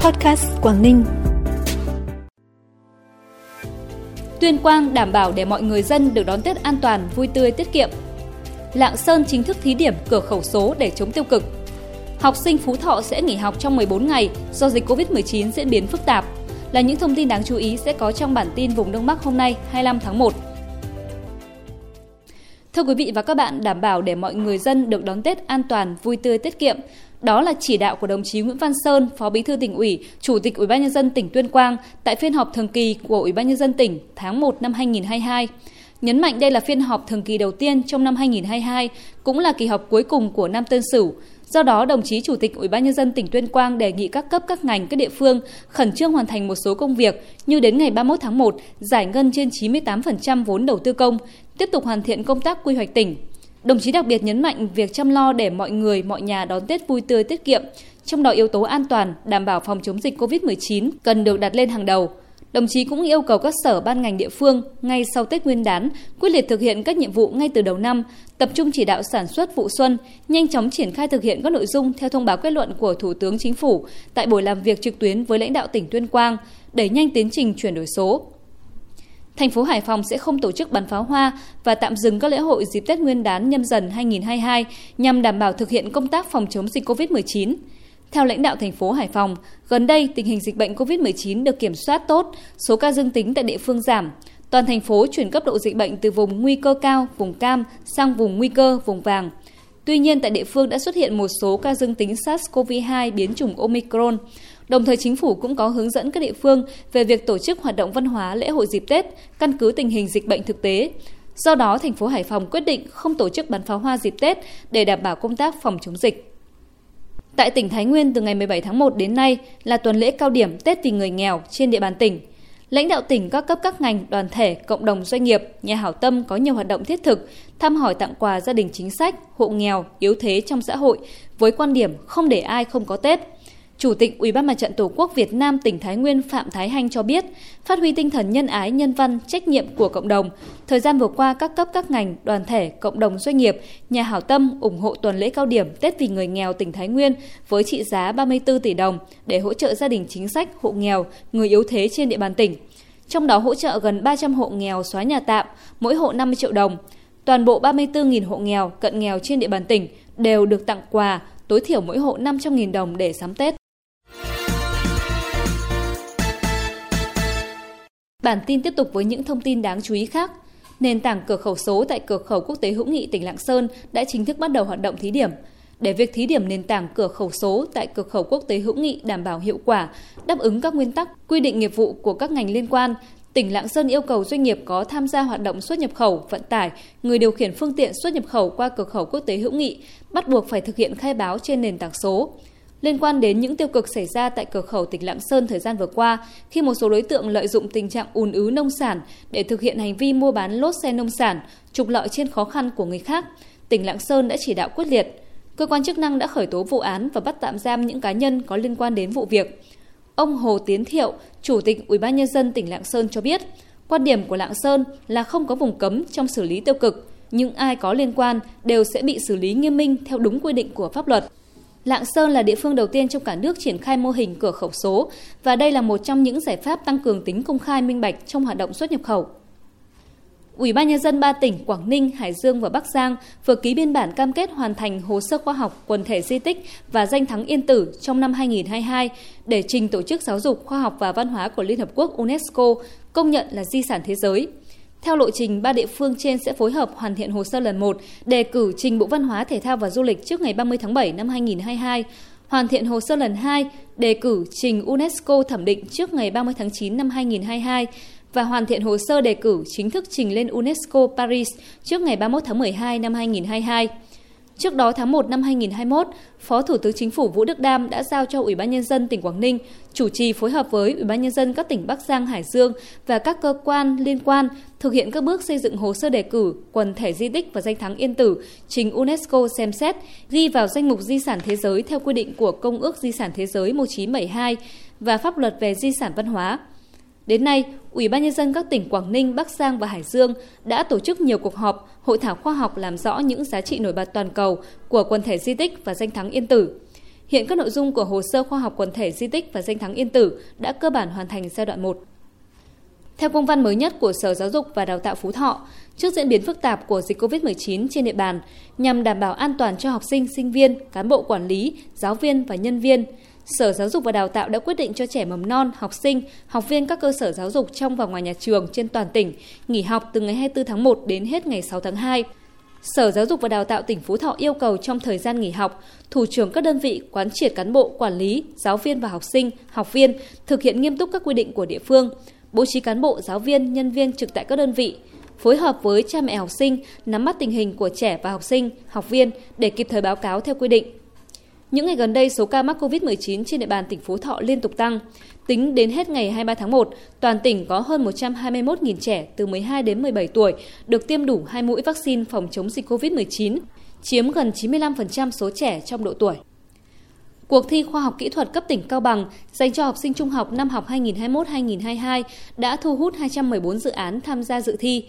Podcast Quảng Ninh. Tuyên Quang đảm bảo để mọi người dân được đón Tết an toàn, vui tươi, tiết kiệm. Lạng Sơn chính thức thí điểm cửa khẩu số để chống tiêu cực. Học sinh Phú Thọ sẽ nghỉ học trong 14 ngày do dịch Covid-19 diễn biến phức tạp. Là những thông tin đáng chú ý sẽ có trong bản tin vùng Đông Bắc hôm nay 25 tháng 1. Thưa quý vị và các bạn, đảm bảo để mọi người dân được đón Tết an toàn, vui tươi, tiết kiệm. Đó là chỉ đạo của đồng chí Nguyễn Văn Sơn, Phó Bí thư tỉnh ủy, Chủ tịch Ủy ban nhân dân tỉnh Tuyên Quang tại phiên họp thường kỳ của Ủy ban nhân dân tỉnh tháng 1 năm 2022. Nhấn mạnh đây là phiên họp thường kỳ đầu tiên trong năm 2022, cũng là kỳ họp cuối cùng của năm Tân Sửu. Do đó, đồng chí Chủ tịch Ủy ban nhân dân tỉnh Tuyên Quang đề nghị các cấp các ngành các địa phương khẩn trương hoàn thành một số công việc như đến ngày 31 tháng 1 giải ngân trên 98% vốn đầu tư công, tiếp tục hoàn thiện công tác quy hoạch tỉnh. Đồng chí đặc biệt nhấn mạnh việc chăm lo để mọi người, mọi nhà đón Tết vui tươi tiết kiệm, trong đó yếu tố an toàn, đảm bảo phòng chống dịch COVID-19 cần được đặt lên hàng đầu. Đồng chí cũng yêu cầu các sở ban ngành địa phương ngay sau Tết Nguyên đán quyết liệt thực hiện các nhiệm vụ ngay từ đầu năm, tập trung chỉ đạo sản xuất vụ xuân, nhanh chóng triển khai thực hiện các nội dung theo thông báo kết luận của Thủ tướng Chính phủ tại buổi làm việc trực tuyến với lãnh đạo tỉnh Tuyên Quang, đẩy nhanh tiến trình chuyển đổi số. Thành phố Hải Phòng sẽ không tổ chức bắn pháo hoa và tạm dừng các lễ hội dịp Tết Nguyên đán nhâm dần 2022 nhằm đảm bảo thực hiện công tác phòng chống dịch COVID-19. Theo lãnh đạo thành phố Hải Phòng, gần đây tình hình dịch bệnh COVID-19 được kiểm soát tốt, số ca dương tính tại địa phương giảm. Toàn thành phố chuyển cấp độ dịch bệnh từ vùng nguy cơ cao, vùng cam sang vùng nguy cơ, vùng vàng. Tuy nhiên, tại địa phương đã xuất hiện một số ca dương tính SARS-CoV-2 biến chủng Omicron. Đồng thời chính phủ cũng có hướng dẫn các địa phương về việc tổ chức hoạt động văn hóa lễ hội dịp Tết, căn cứ tình hình dịch bệnh thực tế. Do đó, thành phố Hải Phòng quyết định không tổ chức bắn pháo hoa dịp Tết để đảm bảo công tác phòng chống dịch. Tại tỉnh Thái Nguyên từ ngày 17 tháng 1 đến nay là tuần lễ cao điểm Tết vì người nghèo trên địa bàn tỉnh. Lãnh đạo tỉnh các cấp các ngành, đoàn thể, cộng đồng doanh nghiệp, nhà hảo tâm có nhiều hoạt động thiết thực, thăm hỏi tặng quà gia đình chính sách, hộ nghèo, yếu thế trong xã hội với quan điểm không để ai không có Tết. Chủ tịch Ủy ban Mặt trận Tổ quốc Việt Nam tỉnh Thái Nguyên Phạm Thái Hanh cho biết, phát huy tinh thần nhân ái, nhân văn, trách nhiệm của cộng đồng, thời gian vừa qua các cấp các ngành, đoàn thể, cộng đồng doanh nghiệp, nhà hảo tâm ủng hộ tuần lễ cao điểm Tết vì người nghèo tỉnh Thái Nguyên với trị giá 34 tỷ đồng để hỗ trợ gia đình chính sách, hộ nghèo, người yếu thế trên địa bàn tỉnh. Trong đó hỗ trợ gần 300 hộ nghèo xóa nhà tạm, mỗi hộ 50 triệu đồng. Toàn bộ 34.000 hộ nghèo, cận nghèo trên địa bàn tỉnh đều được tặng quà, tối thiểu mỗi hộ 500.000 đồng để sắm Tết. Bản tin tiếp tục với những thông tin đáng chú ý khác. Nền tảng cửa khẩu số tại cửa khẩu quốc tế hữu nghị tỉnh Lạng Sơn đã chính thức bắt đầu hoạt động thí điểm. Để việc thí điểm nền tảng cửa khẩu số tại cửa khẩu quốc tế hữu nghị đảm bảo hiệu quả, đáp ứng các nguyên tắc, quy định nghiệp vụ của các ngành liên quan, tỉnh Lạng Sơn yêu cầu doanh nghiệp có tham gia hoạt động xuất nhập khẩu, vận tải, người điều khiển phương tiện xuất nhập khẩu qua cửa khẩu quốc tế hữu nghị bắt buộc phải thực hiện khai báo trên nền tảng số liên quan đến những tiêu cực xảy ra tại cửa khẩu tỉnh Lạng Sơn thời gian vừa qua khi một số đối tượng lợi dụng tình trạng ùn ứ nông sản để thực hiện hành vi mua bán lốt xe nông sản, trục lợi trên khó khăn của người khác, tỉnh Lạng Sơn đã chỉ đạo quyết liệt. Cơ quan chức năng đã khởi tố vụ án và bắt tạm giam những cá nhân có liên quan đến vụ việc. Ông Hồ Tiến Thiệu, Chủ tịch Ủy ban nhân dân tỉnh Lạng Sơn cho biết, quan điểm của Lạng Sơn là không có vùng cấm trong xử lý tiêu cực, nhưng ai có liên quan đều sẽ bị xử lý nghiêm minh theo đúng quy định của pháp luật. Lạng Sơn là địa phương đầu tiên trong cả nước triển khai mô hình cửa khẩu số và đây là một trong những giải pháp tăng cường tính công khai minh bạch trong hoạt động xuất nhập khẩu. Ủy ban nhân dân ba tỉnh Quảng Ninh, Hải Dương và Bắc Giang vừa ký biên bản cam kết hoàn thành hồ sơ khoa học quần thể di tích và danh thắng Yên Tử trong năm 2022 để trình Tổ chức Giáo dục, Khoa học và Văn hóa của Liên Hợp Quốc UNESCO công nhận là di sản thế giới. Theo lộ trình, ba địa phương trên sẽ phối hợp hoàn thiện hồ sơ lần 1, đề cử trình Bộ Văn hóa, Thể thao và Du lịch trước ngày 30 tháng 7 năm 2022, hoàn thiện hồ sơ lần 2, đề cử trình UNESCO thẩm định trước ngày 30 tháng 9 năm 2022 và hoàn thiện hồ sơ đề cử chính thức trình lên UNESCO Paris trước ngày 31 tháng 12 năm 2022. Trước đó tháng 1 năm 2021, Phó Thủ tướng Chính phủ Vũ Đức Đam đã giao cho Ủy ban nhân dân tỉnh Quảng Ninh chủ trì phối hợp với Ủy ban nhân dân các tỉnh Bắc Giang, Hải Dương và các cơ quan liên quan thực hiện các bước xây dựng hồ sơ đề cử quần thể di tích và danh thắng Yên Tử trình UNESCO xem xét ghi vào danh mục di sản thế giới theo quy định của Công ước Di sản Thế giới 1972 và pháp luật về di sản văn hóa. Đến nay, Ủy ban nhân dân các tỉnh Quảng Ninh, Bắc Giang và Hải Dương đã tổ chức nhiều cuộc họp, hội thảo khoa học làm rõ những giá trị nổi bật toàn cầu của quần thể di tích và danh thắng Yên Tử. Hiện các nội dung của hồ sơ khoa học quần thể di tích và danh thắng Yên Tử đã cơ bản hoàn thành giai đoạn 1. Theo công văn mới nhất của Sở Giáo dục và Đào tạo Phú Thọ, trước diễn biến phức tạp của dịch COVID-19 trên địa bàn, nhằm đảm bảo an toàn cho học sinh, sinh viên, cán bộ quản lý, giáo viên và nhân viên, Sở Giáo dục và Đào tạo đã quyết định cho trẻ mầm non, học sinh, học viên các cơ sở giáo dục trong và ngoài nhà trường trên toàn tỉnh nghỉ học từ ngày 24 tháng 1 đến hết ngày 6 tháng 2. Sở Giáo dục và Đào tạo tỉnh Phú Thọ yêu cầu trong thời gian nghỉ học, thủ trưởng các đơn vị quán triệt cán bộ, quản lý, giáo viên và học sinh, học viên thực hiện nghiêm túc các quy định của địa phương, bố trí cán bộ, giáo viên, nhân viên trực tại các đơn vị, phối hợp với cha mẹ học sinh nắm bắt tình hình của trẻ và học sinh, học viên để kịp thời báo cáo theo quy định. Những ngày gần đây, số ca mắc COVID-19 trên địa bàn tỉnh Phú Thọ liên tục tăng. Tính đến hết ngày 23 tháng 1, toàn tỉnh có hơn 121.000 trẻ từ 12 đến 17 tuổi được tiêm đủ hai mũi vaccine phòng chống dịch COVID-19, chiếm gần 95% số trẻ trong độ tuổi. Cuộc thi khoa học kỹ thuật cấp tỉnh Cao Bằng dành cho học sinh trung học năm học 2021-2022 đã thu hút 214 dự án tham gia dự thi.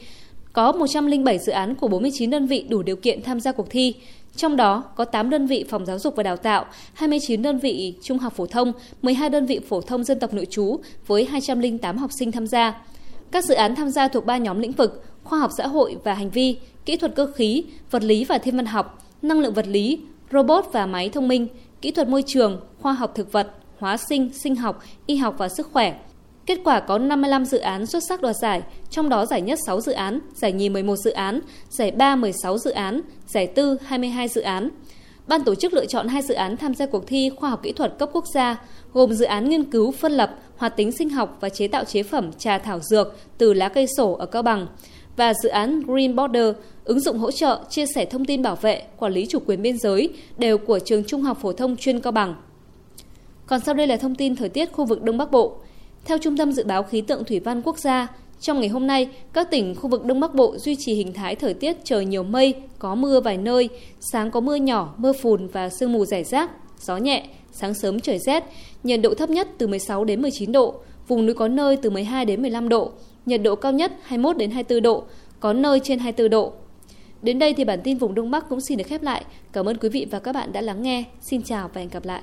Có 107 dự án của 49 đơn vị đủ điều kiện tham gia cuộc thi, trong đó có 8 đơn vị phòng giáo dục và đào tạo, 29 đơn vị trung học phổ thông, 12 đơn vị phổ thông dân tộc nội trú với 208 học sinh tham gia. Các dự án tham gia thuộc 3 nhóm lĩnh vực: khoa học xã hội và hành vi, kỹ thuật cơ khí, vật lý và thiên văn học, năng lượng vật lý, robot và máy thông minh, kỹ thuật môi trường, khoa học thực vật, hóa sinh, sinh học, y học và sức khỏe. Kết quả có 55 dự án xuất sắc đoạt giải, trong đó giải nhất 6 dự án, giải nhì 11 dự án, giải ba 16 dự án, giải tư 22 dự án. Ban tổ chức lựa chọn hai dự án tham gia cuộc thi khoa học kỹ thuật cấp quốc gia, gồm dự án nghiên cứu phân lập, hoạt tính sinh học và chế tạo chế phẩm trà thảo dược từ lá cây sổ ở Cao Bằng và dự án Green Border, ứng dụng hỗ trợ chia sẻ thông tin bảo vệ, quản lý chủ quyền biên giới đều của trường Trung học phổ thông chuyên Cao Bằng. Còn sau đây là thông tin thời tiết khu vực Đông Bắc Bộ. Theo Trung tâm Dự báo Khí tượng Thủy văn Quốc gia, trong ngày hôm nay, các tỉnh khu vực Đông Bắc Bộ duy trì hình thái thời tiết trời nhiều mây, có mưa vài nơi, sáng có mưa nhỏ, mưa phùn và sương mù rải rác, gió nhẹ, sáng sớm trời rét, nhiệt độ thấp nhất từ 16 đến 19 độ, vùng núi có nơi từ 12 đến 15 độ, nhiệt độ cao nhất 21 đến 24 độ, có nơi trên 24 độ. Đến đây thì bản tin vùng Đông Bắc cũng xin được khép lại. Cảm ơn quý vị và các bạn đã lắng nghe. Xin chào và hẹn gặp lại.